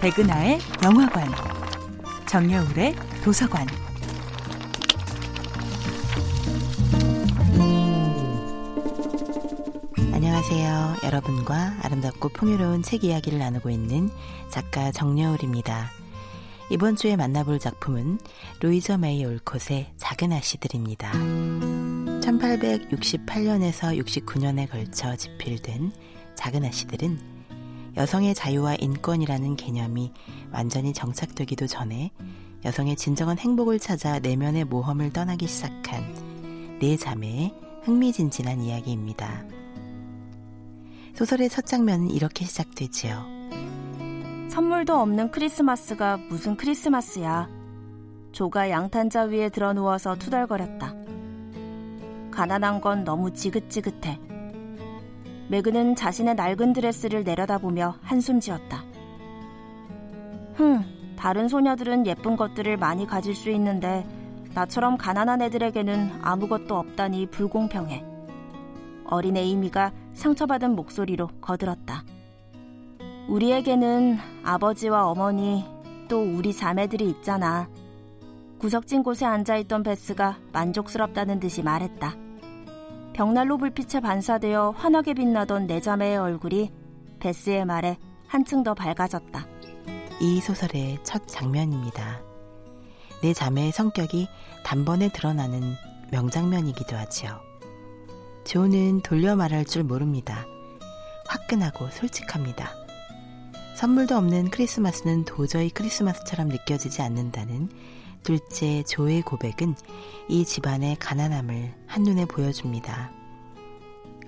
백은하의 영화관, 정여울의 도서관. 안녕하세요. 여러분과 아름답고 풍요로운 책 이야기를 나누고 있는 작가 정여울입니다. 이번 주에 만나볼 작품은 루이저 메이 올콧의 작은 아씨들입니다. 1868년에서 69년에 걸쳐 집필된 작은 아씨들은 여성의 자유와 인권이라는 개념이 완전히 정착되기도 전에 여성의 진정한 행복을 찾아 내면의 모험을 떠나기 시작한 네 자매의 흥미진진한 이야기입니다. 소설의 첫 장면은 이렇게 시작되지요. 선물도 없는 크리스마스가 무슨 크리스마스야. 조가 양탄자 위에 들어 누워서 투덜거렸다. 가난한 건 너무 지긋지긋해. 매그는 자신의 낡은 드레스를 내려다보며 한숨 지었다. 흥, 다른 소녀들은 예쁜 것들을 많이 가질 수 있는데 나처럼 가난한 애들에게는 아무것도 없다니 불공평해. 어린 에이미가 상처받은 목소리로 거들었다. 우리에게는 아버지와 어머니 또 우리 자매들이 있잖아. 구석진 곳에 앉아있던 베스가 만족스럽다는 듯이 말했다. 벽난로 불빛에 반사되어 환하게 빛나던 내 자매의 얼굴이 베스의 말에 한층 더 밝아졌다. 이 소설의 첫 장면입니다. 내 자매의 성격이 단번에 드러나는 명장면이기도 하지요. 조는 돌려 말할 줄 모릅니다. 화끈하고 솔직합니다. 선물도 없는 크리스마스는 도저히 크리스마스처럼 느껴지지 않는다는 둘째 조의 고백은 이 집안의 가난함을 한눈에 보여줍니다.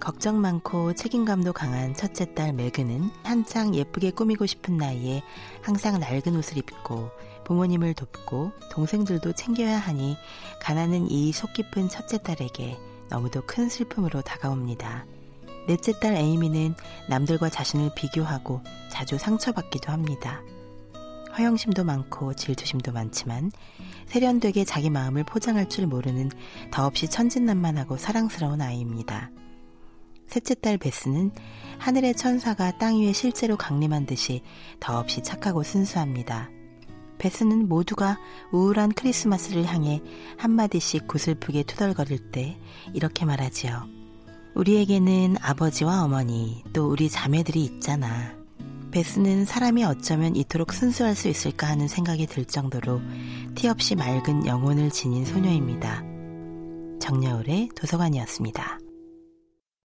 걱정 많고 책임감도 강한 첫째 딸 매그는 한창 예쁘게 꾸미고 싶은 나이에 항상 낡은 옷을 입고 부모님을 돕고 동생들도 챙겨야 하니 가난은 이 속 깊은 첫째 딸에게 너무도 큰 슬픔으로 다가옵니다. 넷째 딸 에이미는 남들과 자신을 비교하고 자주 상처받기도 합니다. 허영심도 많고 질투심도 많지만 세련되게 자기 마음을 포장할 줄 모르는 더없이 천진난만하고 사랑스러운 아이입니다. 셋째 딸 베스는 하늘의 천사가 땅 위에 실제로 강림한 듯이 더없이 착하고 순수합니다. 베스는 모두가 우울한 크리스마스를 향해 한마디씩 구슬프게 투덜거릴 때 이렇게 말하지요. 우리에게는 아버지와 어머니 또 우리 자매들이 있잖아. 베스는 사람이 어쩌면 이토록 순수할 수 있을까 하는 생각이 들 정도로 티 없이 맑은 영혼을 지닌 소녀입니다. 정여울의 도서관이었습니다.